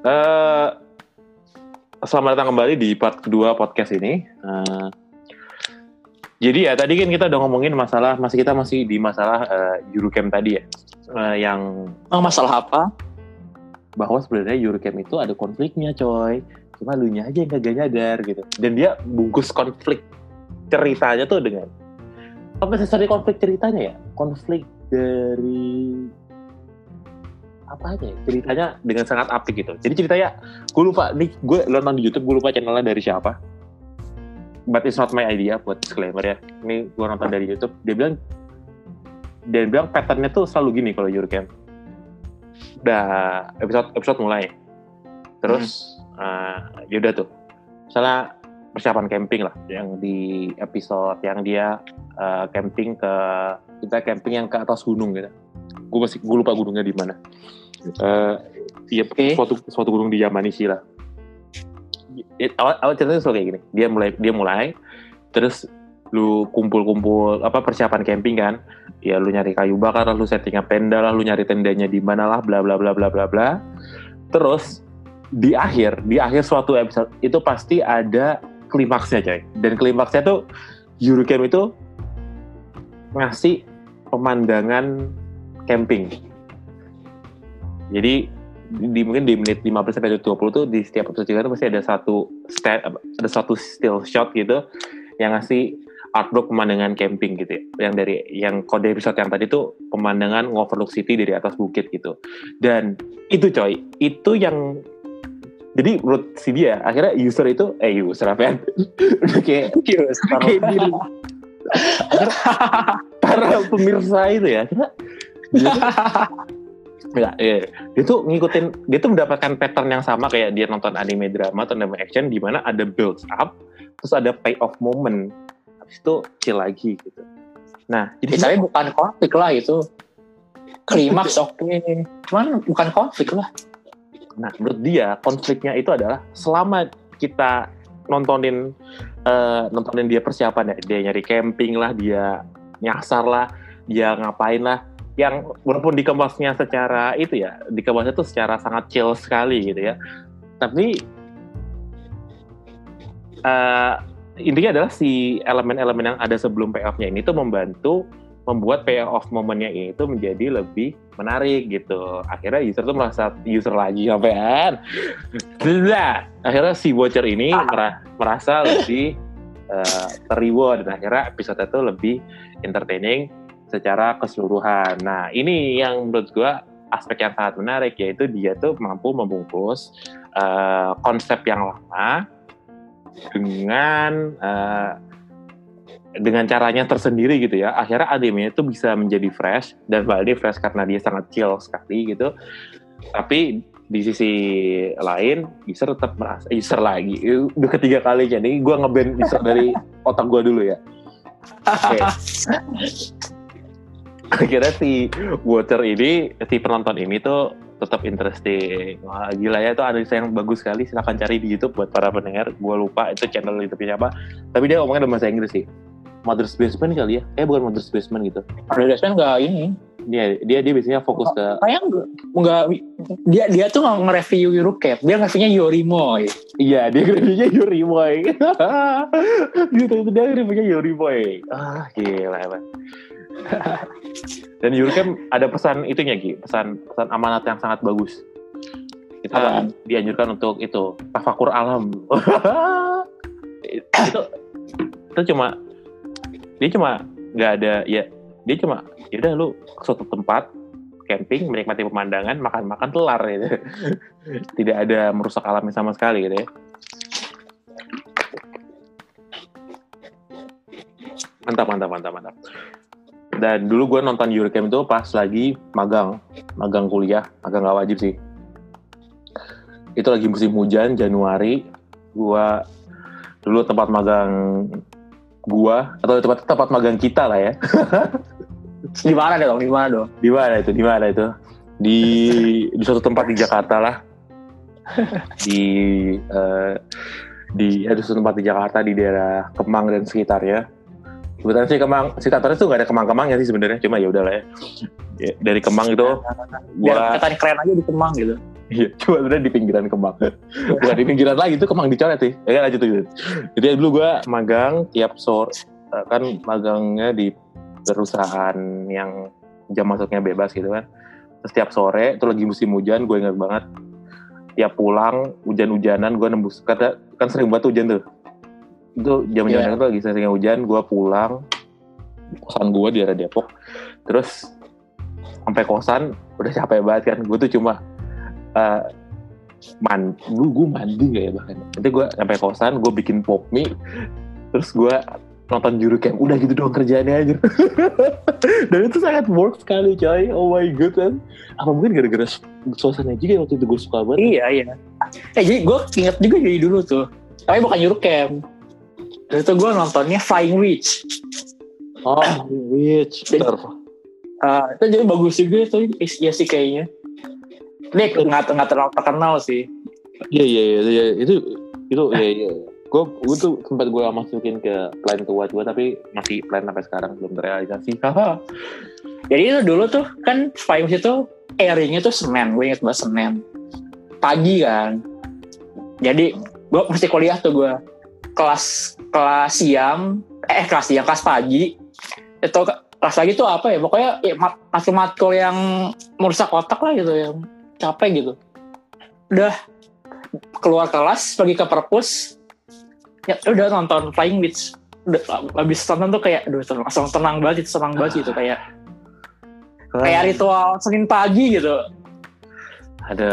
Eh, selamat datang kembali di part kedua podcast ini. Eh, jadi ya tadi kan kita udah ngomongin masalah, masih kita masih di masalah uh, Eurocamp tadi ya, Eh, yang Oh, masalah apa? bahwa sebenarnya Eurocamp itu ada konfliknya coy. Cuma lu nya aja yang kagak nyadar gitu. Dan dia bungkus konflik ceritanya tuh dengan apa sih konflik ceritanya ya? Konflik dari apa aja ya? ceritanya dengan sangat apik gitu. Jadi ceritanya gue lupa nih gue nonton di YouTube gue lupa channelnya dari siapa. But it's not my idea buat disclaimer ya. Ini gue nonton dari YouTube. Dia bilang dia bilang patternnya tuh selalu gini kalau Eurocamp. Udah episode episode mulai. Terus eh, yaudah tuh. Misalnya persiapan camping lah yang di episode yang dia eh, camping ke kita camping yang ke atas gunung gitu. Gue masih gue lupa gunungnya di mana. Eh iya Oke. suatu suatu gunung di Yamanishi lah. It- awal, awal ceritanya selalu kayak gini. Dia mulai dia mulai terus lu kumpul-kumpul apa persiapan camping kan ya lu nyari kayu bakar lah lu settingan tenda lah lu nyari tendanya di mana lah bla bla bla bla bla bla terus di akhir di akhir suatu episode itu pasti ada klimaksnya coy dan klimaksnya tuh Eurocamp itu ngasih pemandangan camping jadi di mungkin di menit 15 sampai 20 tuh di setiap episode tuh pasti ada satu sta- ada satu still shot gitu yang ngasih artwork pemandangan camping gitu ya. Yang dari yang kode episode yang tadi tuh pemandangan overlook city dari atas bukit gitu. Dan itu coy, itu yang jadi menurut si dia akhirnya user itu eh user apa ya? Udah kayak kayak diri para pemirsa itu ya. Akhirnya dia tuh Ya, iya. Dia tuh ngikutin, dia tuh mendapatkan pattern yang sama kayak dia nonton anime drama atau anime action di mana ada build up, terus ada payoff moment, habis itu chill lagi gitu. Nah, Ya, jadi tapi bukan konflik lah itu. Klimaks oke. Cuman bukan konflik lah. Nah, menurut dia konfliknya itu adalah selama kita nontonin eh, nontonin dia persiapan ya, dia nyari camping lah, dia nyasar lah, dia ngapain lah, yang walaupun dikemasnya secara itu ya, dikemasnya tuh secara sangat chill sekali gitu ya. Tapi eh, intinya adalah si elemen-elemen yang ada sebelum payoff-nya ini tuh membantu membuat payoff momennya itu menjadi lebih menarik gitu. Akhirnya user tuh merasa user lagi sampean. Blah. Akhirnya si voucher ini mera- merasa lebih eh, terreward dan akhirnya episode itu lebih entertaining secara keseluruhan. Nah, ini yang menurut gua aspek yang sangat menarik yaitu dia tuh mampu membungkus eh, konsep yang lama dengan eh, dengan caranya tersendiri gitu ya akhirnya animenya itu bisa menjadi fresh dan Baldi fresh karena dia sangat chill sekali gitu tapi di sisi lain user tetap merasa user lagi udah ketiga kali jadi gue ngeband user dari otak gue dulu ya Oke. akhirnya si water ini si penonton ini tuh tetap interesting. Wah, gila ya itu analisa yang bagus sekali. Silahkan cari di YouTube buat para pendengar. Gue lupa itu channel YouTube-nya apa. Tapi dia ngomongnya dalam bahasa Inggris sih. Mother's Basement kali ya? Eh bukan Mother's Basement gitu. Ada Desmond nggak ini. dia dia dia biasanya fokus ke Kayak nggak nggak dia dia tuh nggak nge-review Eurocap, dia nge-reviewnya Yorimoy. iya dia reviewnya Yuri Boy gitu itu dia reviewnya Yuri Boy ah gila emang dan Yuri kan ada pesan itunya Gi. Pesan pesan amanat yang sangat bagus. Kita Apaan? dianjurkan untuk itu tafakur alam. Itu itu cuma dia cuma nggak ada ya dia cuma ya udah lu ke suatu tempat camping menikmati pemandangan makan-makan telar gitu. Tidak ada merusak alamnya sama sekali gitu ya. Mantap mantap mantap mantap dan dulu gue nonton Eurocamp itu pas lagi magang. Magang kuliah. Magang gak wajib sih. Itu lagi musim hujan Januari. Gua dulu tempat magang gua atau tempat tempat magang kita lah ya. Di mana dong? Di mana dong? di mana itu? Di mana itu? Di di suatu tempat di Jakarta lah. Di eh, di ada suatu tempat di Jakarta di daerah Kemang dan sekitarnya Kebetulan sih Kemang, sekitarnya tuh gak ada Kemang-Kemangnya sih sebenarnya, cuma ya udahlah ya. Ya, Dari Kemang itu, Biar gua kelihatan keren aja di Kemang gitu. Iya, cuma sebenarnya di pinggiran Kemang. Bukan di pinggiran lagi, itu Kemang dicoret sih. Ya kan lanjut tuh. Jadi dulu gue magang tiap sore, eh, kan magangnya di perusahaan yang jam masuknya bebas gitu kan. Terus tiap sore, itu lagi musim hujan, gue ingat banget. Tiap pulang, hujan-hujanan, gue nembus. Kata, kan sering banget hujan tuh. Itu jam-jam Iya. itu lagi sering hujan, gue pulang. Kosan gue di daerah Depok. Terus sampai kosan, udah capek banget kan. Gue tuh cuma eh man, gue, gue mandi gak ya bahkan. Nanti gue sampai kosan, gue bikin pop mie, terus gue nonton juru camp. Udah gitu doang kerjaannya aja. Dan itu sangat work sekali coy. Oh my god kan. Apa mungkin gara-gara su- suasana juga waktu itu gue suka banget. Iya iya. Eh jadi gue inget juga dari dulu tuh. Tapi bukan Eurocamp. Dan itu gue nontonnya Flying Witch. Oh, witch. Bentar. Ah, itu jadi bagus juga itu ya sih kayaknya. Ini nggak nggak terlalu terkenal sih. Iya iya iya iya. itu itu iya iya. Gue gue tuh sempat gue masukin ke plan tua gue tapi masih plan sampai sekarang belum terrealisasi. Jadi itu dulu tuh kan Flying Witch itu airingnya tuh Senin. Gue inget banget Senin. Pagi kan. Jadi gue mesti kuliah tuh gue. Kelas kelas siang. Eh kelas siang, kelas pagi. Itu kelas pagi tuh apa ya? Pokoknya ya, mat- masuk matkul yang merusak otak lah gitu. Yang capek gitu. Udah keluar kelas, pergi ke perpus. Ya udah nonton Flying Witch. Udah, habis nonton tuh kayak aduh langsung tenang banget itu senang banget gitu kayak kayak ritual Senin pagi gitu. ada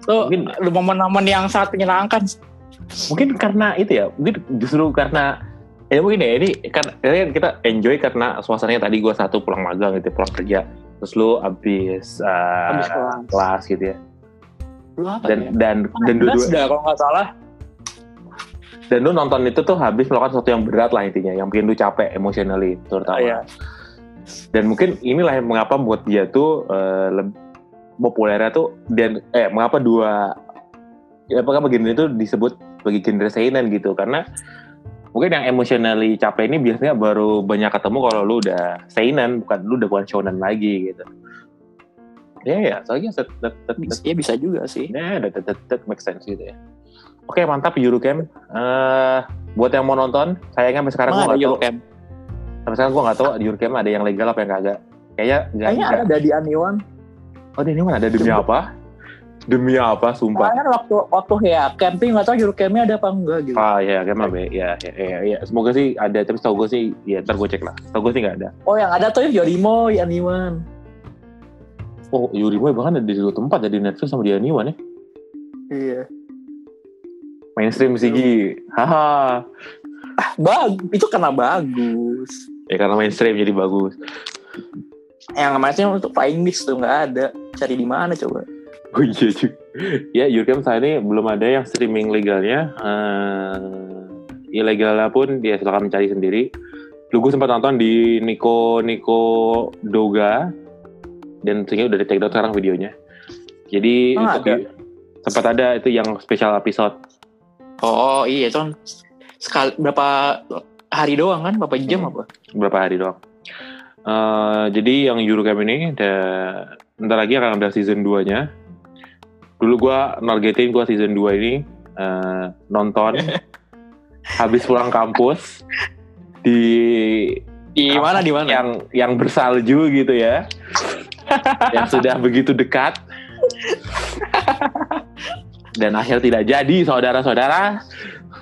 Tuh momen-momen yang sangat menyenangkan. Mungkin karena itu ya mungkin justru karena ya mungkin ya ini kan ini kita enjoy karena suasananya tadi gue satu pulang magang gitu pulang kerja terus lu abis, uh, Habis kelas. kelas gitu ya Dulu apa dan ya? dan dan dua sudah kalau nggak salah. dan lu nonton itu tuh habis melakukan sesuatu yang berat lah intinya yang bikin lu capek emotionally terutama Iya. dan mungkin inilah yang mengapa buat dia tuh uh, leb- populernya tuh dan eh mengapa dua ya, mengapa genre itu disebut sebagai genre seinen gitu. Karena mungkin yang emotionally capek ini biasanya baru banyak ketemu kalau lu udah seinen bukan lu udah bukan shonen lagi gitu. Ya ya soalnya that, that, that, that, Iya bisa juga sih. ya that, that, that, that makes sense gitu ya. Oke mantap Eurocamp Eh buat yang mau nonton sayangnya sampai sekarang gue nggak tahu. Sampai sekarang gue nggak tahu di Eurocamp ada yang legal apa yang kagak kayaknya Kayaknya ada. di Aniwan. oh ini mana ada? Demi apa demi apa sumpah Soalnya kan waktu waktu ya camping nggak tahu Eurocampnya ada apa enggak gitu. Ah ya, be? Ya, ya, ya, ya. Semoga sih ada, tapi setahu gue sih, ya ntar gue cek lah. Setahu gue sih nggak ada. Oh yang ada tuh Yorimo, Aniwan. Oh, Yuri Boy bahkan ada di dua tempat, ada di Netflix sama di Aniwan ya. Iya. Mainstream sih, Gi. Haha. Bag, itu karena bagus. Ya karena mainstream jadi bagus. Yang kemarin untuk Flying Beast tuh nggak ada. Cari di mana coba? Oh iya juga. Ya, Eurocamp saat ini belum ada yang streaming legalnya. Eh ilegalnya pun dia silakan mencari sendiri. Lu gue sempat nonton di Nico Nico Doga dan sehingga udah di take down sekarang videonya. Jadi Oh, untuk- ada? sempat ada itu yang special episode. Oh iya itu kan sekali berapa hari doang kan? Berapa jam Hmm. apa? berapa hari doang. Eh, jadi yang Eurocamp ini ada bentar lagi akan ada season 2-nya. Dulu gua nargetin gua season 2 ini eh, nonton habis pulang kampus di Di mana di mana? yang yang bersalju gitu ya. yang sudah begitu dekat. Dan akhir tidak jadi saudara-saudara.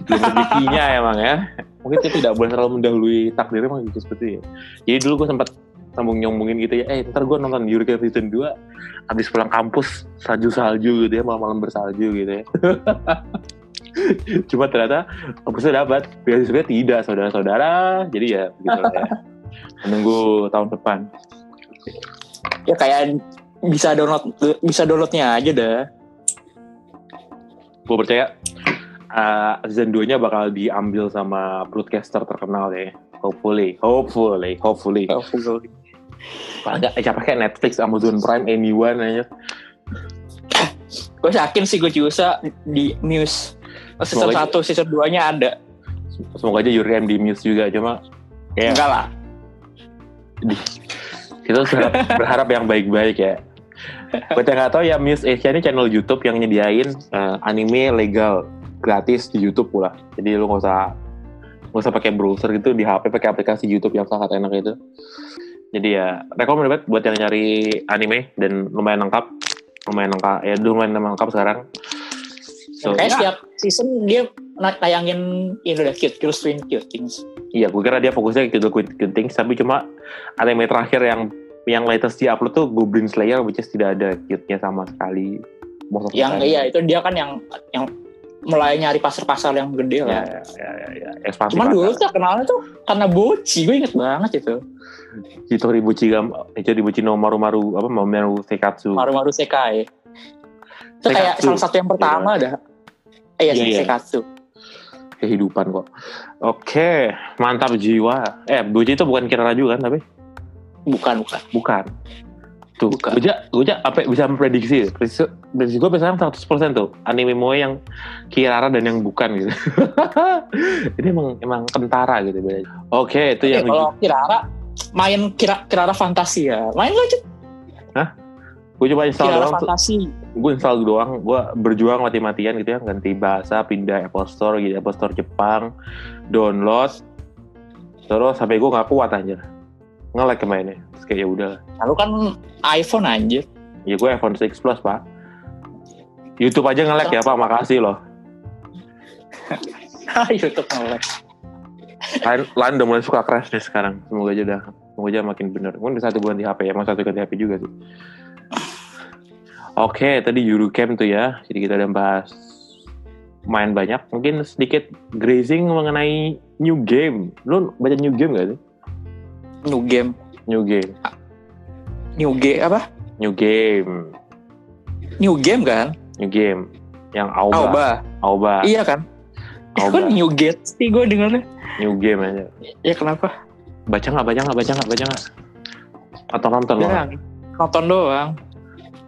Belum rezekinya emang ya. Mungkin kita tidak boleh terlalu mendahului takdir emang gitu seperti ya. Jadi dulu gue sempat sambung nyombongin gitu ya. Eh ntar gue nonton Eurocamp season 2 habis pulang kampus salju-salju gitu ya. Malam-malam bersalju gitu ya. Cuma ternyata kampusnya dapat. Beasiswa tidak saudara-saudara. Jadi ya lah ya. Menunggu tahun depan. Ya kayak bisa download bisa downloadnya aja dah. gue percaya uh, season 2 nya bakal diambil sama broadcaster terkenal ya hopefully hopefully hopefully kalau nggak eh, siapa kayak Netflix Amazon Prime anyone aja Gue yakin sih gue juga di Muse. Season Semoga- 1, season 2 nya ada. semoga aja Yuri di Muse juga cuma ya Enggak lah. kita berharap, berharap yang baik-baik ya Buat yang nggak tahu ya Muse Asia ini channel YouTube yang nyediain eh, anime legal gratis di YouTube pula. Jadi lu nggak usah nggak usah pakai browser gitu di HP pakai aplikasi YouTube yang sangat enak itu. Jadi ya rekomend banget buat yang nyari anime dan lumayan lengkap, lumayan lengkap ya lumayan lengkap sekarang. So, Kayak ya, setiap season dia tayangin ini udah cute, cute swing, cute things. iya, gue kira dia fokusnya ke Good Good Things, tapi cuma anime terakhir yang yang latest di upload tuh Goblin Slayer, which is tidak ada cute-nya sama sekali. Yang iya itu dia kan yang yang mulai nyari pasar-pasar yang ya, gede lah. ya, ya, ya, ya. ekspansi Cuman pasar. dulu tuh kenalnya tuh karena boci, gue inget banget itu. Hitori Buchi gam, Hitori Buchi no Maru Maru apa Maru Sekatsu. Maru-maru Sekai. Itu kayak Sekatsu. salah satu yang pertama dah. Eh, iya, iya. Sekatsu. kehidupan kok. Oke, mantap jiwa. Eh, Buchi itu bukan Kirara juga kan tapi Bukan, bukan. bukan. Tuh, Bukan. Goja, Goja apa bisa memprediksi? Prediksi, prediksi gue sekarang 100% tuh anime moe yang Kirara dan yang bukan gitu. Ini emang emang kentara gitu bedanya. Oke, itu Oke, yang kalau Kirara main Kira Kirara Fantasi ya. Main lo aja gue coba install Kirara doang. Fantasi. gue install doang gue berjuang mati-matian gitu ya ganti bahasa pindah Apple Store gitu Apple Store Jepang download terus sampai gue nggak kuat aja nge-lag mainnya terus kayak ya udah. Lalu kan iPhone anjir. ya gue iPhone 6 Plus pak. YouTube aja nge-lag ya pak. Makasih loh. YouTube nge-lag. lain, lain udah mulai suka crash nih sekarang. Semoga aja udah semoga aja makin bener. Gue udah satu bulan di HP ya mau satu ganti HP juga sih. Oke tadi Eurocamp tuh ya. Jadi kita udah bahas main banyak. Mungkin sedikit grazing mengenai new game. Lu baca new game gak sih New game. new game New game apa? new game New game kan? new game yang Aoba Aoba. Aoba Iya kan? Aoba Kok New Gate sih gue dengarnya? new game aja Ya kenapa? baca nggak baca nggak baca nggak baca nggak atau nonton lo Jarang. Nonton doang.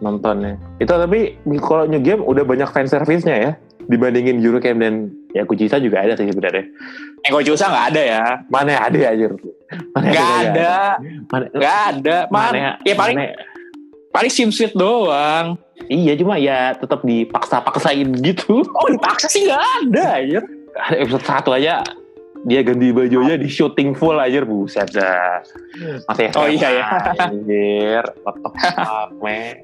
nonton ya. Itu tapi kalau new game udah banyak fan service-nya ya dibandingin Eurocamp dan ya Kucisa juga ada sih sebenarnya. Eh gue Cusa nggak ada ya. Mana ada aja. Mana Nggak kagak ada. Mana Nggak ada. Man, mana ya paling mana- paling sim sweet doang. Iya cuma ya tetap dipaksa-paksain gitu. Oh dipaksa sih nggak ada ya. Ada episode satu aja dia ganti bajunya di shooting full aja buset dah. Masih Oh, iya, ya. Anjir, fuck, man.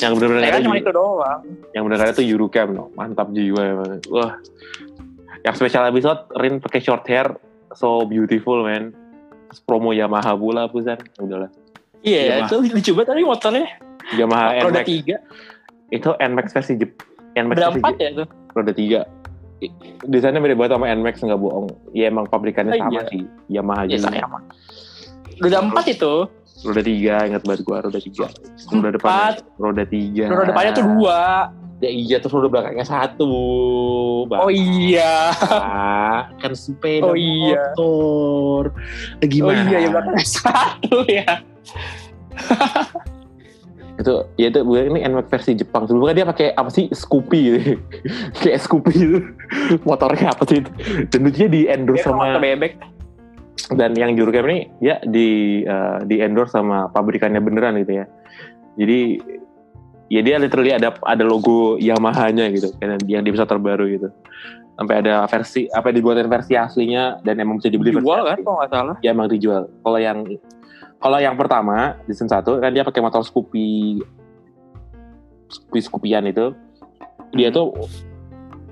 Yang bener-bener Saya ada cuma itu doang. yang bener-bener ada tuh Eurocamp no. Mantap jiwa emang. Wah. Yang special episode Rin pakai short hair so beautiful man. Terus promo Yamaha pula Pusan. Udahlah. Iya Iya, itu lucu banget tadi motornya. Yamaha Roda NMAX. tiga. Itu NMAX versi Jep. NMAX Roda versi empat Jep- ya tuh. Roda 3. Desainnya beda banget sama NMAX nggak bohong. Ya emang pabrikannya Oh, sama iya. sih. Yamaha Iya juga. sama. Roda empat itu. Roda 3 ingat banget gua roda 3. Roda depan roda 3. Roda depannya tuh dua. Ya iya terus roda belakangnya satu. Bang. Oh iya. Ah, kan sepeda Oh iya. motor. Eh, Oh Gimana? iya ya belakangnya satu ya. Itu ya itu gue ini NMAX versi Jepang. Sebelumnya dia pakai apa sih? Scoopy gitu. Kayak Scoopy itu. Motornya apa sih itu? Dan lucunya di endorse Dia kan sama bebek. dan yang Eurocamp ini ya di eh, di endorse sama pabrikannya beneran gitu ya. Jadi ya dia literally ada ada logo Yamaha-nya gitu kan yang di episode terbaru gitu. Sampai ada versi apa dibuatin versi aslinya dan emang bisa dibeli versi Jual kan kalau nggak salah. ya emang dijual. Kalau yang kalau yang pertama di season 1 kan dia pakai motor Scoopy Scoopy Scoopyan itu dia tuh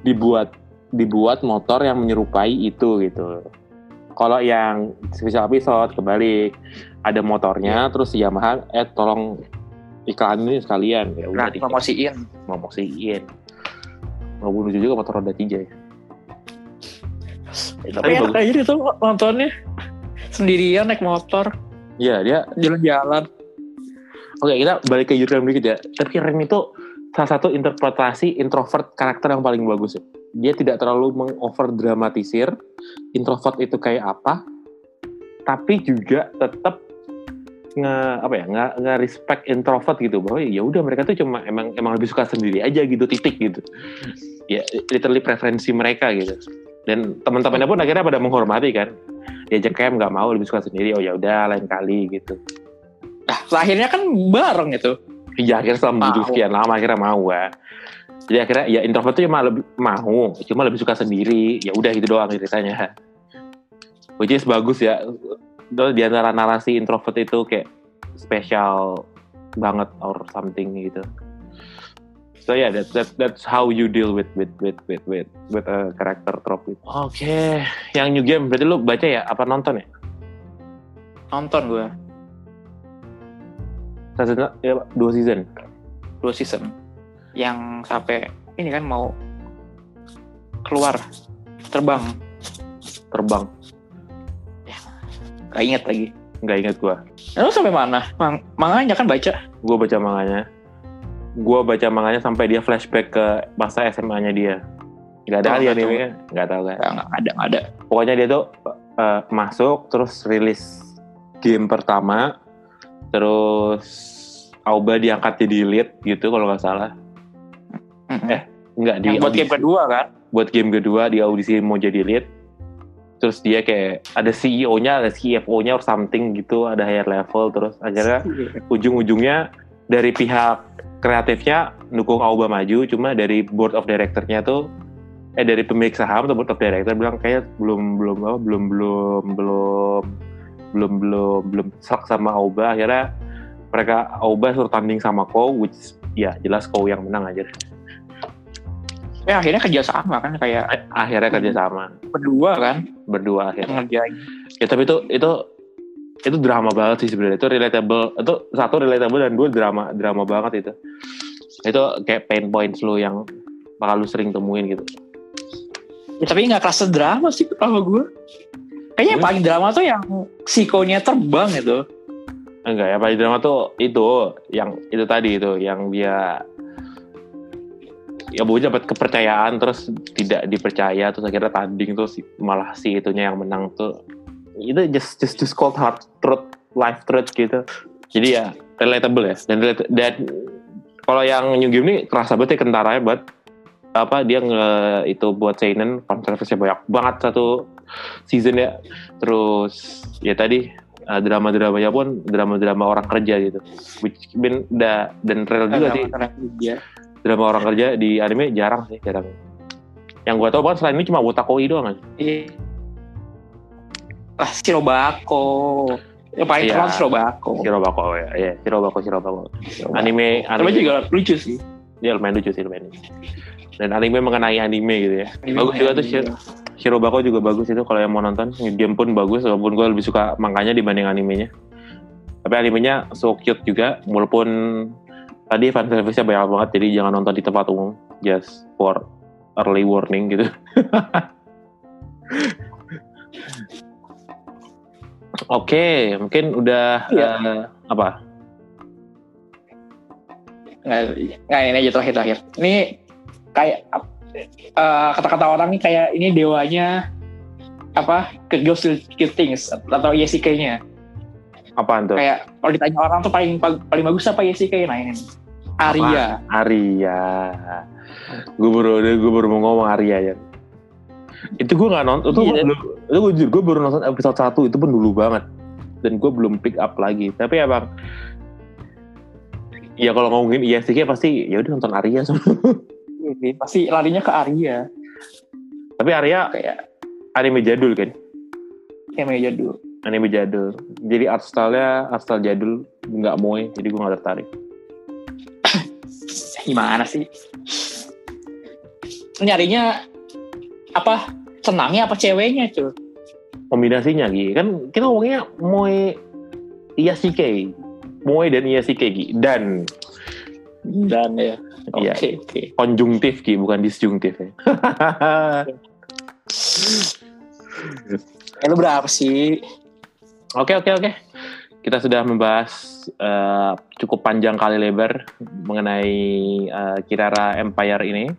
dibuat dibuat motor yang menyerupai itu gitu. Kalau yang special episode kebalik ada motornya terus si Yamaha eh tolong iklan ini sekalian ya udah Nah, promosiin. promosiin. Mau bunuh juga motor roda tiga ya. Tapi enak aja itu nontonnya. Sendirian naik motor. Iya dia Jalan-jalan. Oke, kita balik ke Jurgen dikit ya. Tapi Ren itu salah satu interpretasi introvert karakter yang paling bagus ya. Dia tidak terlalu mengover dramatisir introvert itu kayak apa, tapi juga tetap nge apa ya nggak nggak respect introvert gitu bahwa ya udah mereka tuh cuma emang emang lebih suka sendiri aja gitu titik gitu ya literally preferensi mereka gitu dan teman-temannya pun akhirnya pada menghormati kan diajak camp nggak mau lebih suka sendiri oh ya udah lain kali gitu Nah, akhirnya kan bareng itu. Ya akhirnya Mau. hidup sekian lama akhirnya mau ya. Jadi akhirnya ya introvert tuh cuma lebih mau, cuma lebih suka sendiri. Ya udah gitu doang ceritanya. Which is bagus ya. Itu Di antara narasi introvert itu kayak spesial banget or something gitu. So yeah, that, that that's how you deal with with with with with with a character trope. itu. Oke, yang new game berarti lu baca ya apa nonton ya? Nonton gue Season, ya, dua season. dua season. Yang sampai ini kan mau keluar terbang. Terbang. Gak inget lagi. Nggak inget gua. Lalu sampai mana? Mang manganya kan baca. gue baca manganya gue baca manganya sampai dia flashback ke masa SMA-nya dia nggak ada kali tahu. animenya nggak tahu kan Gak, ada, nggak ada. pokoknya dia tuh eh, masuk terus rilis game pertama terus Auba diangkat jadi lead gitu kalau nggak salah Mm-mm. Eh, nggak di Yang buat game kedua kan? buat game kedua di audisi mau jadi lead terus dia kayak ada CEO-nya ada CFO-nya or something gitu ada higher level. Terus akhirnya ujung-ujungnya dari pihak kreatifnya dukung Auba maju cuma dari board of director-nya tuh eh dari pemilik saham atau board of director bilang kayak belum belum apa belum belum belum belum belum belum serak sama Auba. Akhirnya mereka Auba suruh tanding sama Ko which ya jelas Ko yang menang aja Eh akhirnya kerja sama kan kayak Eh, akhirnya kerja sama berdua kan berdua akhirnya ngerjain. ya tapi itu itu itu drama banget sih sebenarnya itu relatable itu satu relatable dan dua drama drama banget itu itu kayak pain points lu yang bakal lu sering temuin gitu Ya, tapi nggak kerasa drama sih kalau gue. Kayaknya yang Hmm. paling drama tuh yang psikonya terbang itu. enggak ya paling drama tuh itu yang itu tadi itu yang dia ya boleh dapat kepercayaan terus tidak dipercaya terus akhirnya tanding tuh si- malah si itunya yang menang tuh. Itu just just just cold hard truth life truth gitu. Jadi ya relatable ya. Dan dan kalau yang new game ini kerasa banget ya kentaranya buat apa dia nge itu buat seinen kontroversinya banyak banget satu season ya. Terus ya tadi uh, drama-dramanya pun drama-drama orang kerja gitu. Which been da, dan real juga sih. Drama orang kerja di anime jarang sih jarang yang gua tau kan selain ini cuma Wotakoi doang kan Iya. Ah, Shirobako. Yang paling Iya. terkenal Shirobako. Shirobako ya ya Shirobako Shirobako anime Tapi anime juga lucu sih. dia lumayan lucu sih lumayan lucu. dan anime mengenai anime gitu ya bagus juga tuh Shir- Shirobako juga bagus itu kalau yang mau nonton game pun bagus walaupun gue lebih suka manganya dibanding animenya tapi animenya so cute juga walaupun tadi fan service-nya banyak banget jadi jangan nonton di tempat umum just for early warning gitu Oke, mungkin udah Iya. eh, apa? Nggak ini aja terakhir terakhir. Ini kayak eh, kata-kata orang nih kayak ini dewanya apa ke Girls Kill Things atau Yesikei-nya. Apaan tuh? Kayak kalau ditanya orang tuh paling paling bagus apa Yesikei nah ini. Aria. Arya. Gue baru gue baru mau ngomong Arya ya. Itu gue nggak nonton. Itu Iya. gue. Itu gue jujur gue baru nonton episode 1 itu pun dulu banget. Dan gue belum pick up lagi. Tapi emang Ya kalau ngomongin ISTK pasti ya udah nonton Arya. Pasti larinya ke Aria Tapi Arya kayak anime jadul kan? kayak meja dulu. Anime jadul. Jadi art style-nya art style jadul nggak moe. Jadi gue nggak tertarik. Gimana sih? Nyarinya apa? Senangnya apa ceweknya cuy? Kombinasinya Gi. Kan kita ngomongnya moe ISTK. Moe dan ISTK Gi. Dan Dan ya. Oke Iya. oke. konjungtif Ki, bukan disjungtif ya. Eh lu berapa sih? Oke oke oke. Kita sudah membahas eh, cukup panjang kali lebar mengenai eh, Kirara Empire ini.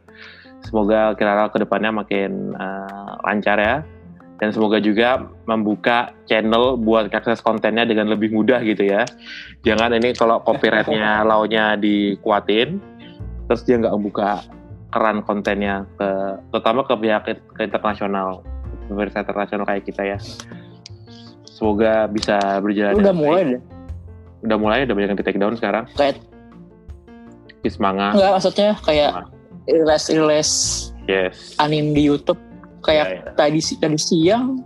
Semoga Kirara ke depannya makin eh, lancar ya. Dan semoga juga membuka channel buat akses kontennya dengan lebih mudah gitu ya. Jangan ini kalau copyrightnya launya dikuatin, terus dia nggak membuka keran kontennya ke terutama ke pihak ke internasional pemirsa internasional kayak kita ya semoga bisa berjalan udah dengan mulai baik. deh. udah mulai udah banyak yang di take down sekarang. Kayak Kiss manga. enggak maksudnya kayak rilis rilis Yes. anime di YouTube kayak Ya, ya. tadi si- tadi siang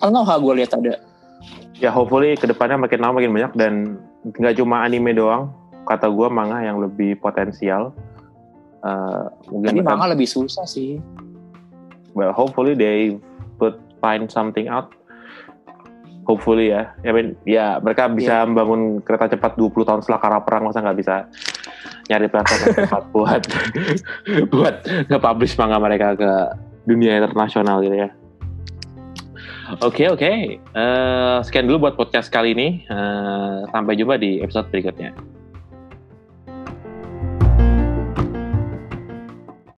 know how gue lihat ada Ya hopefully ke depannya makin lama makin banyak dan nggak cuma anime doang. Kata gue manga yang lebih potensial. Eh, mungkin tapi manga lebih susah sih well hopefully they would find something out hopefully ya I mean, ya mereka bisa membangun kereta cepat 20 tahun setelah kara perang masa nggak bisa nyari platform yang tepat buat buat nge-publish manga mereka ke dunia internasional gitu ya Oke oke, Eh, sekian dulu buat podcast kali ini. Eh, sampai jumpa di episode berikutnya.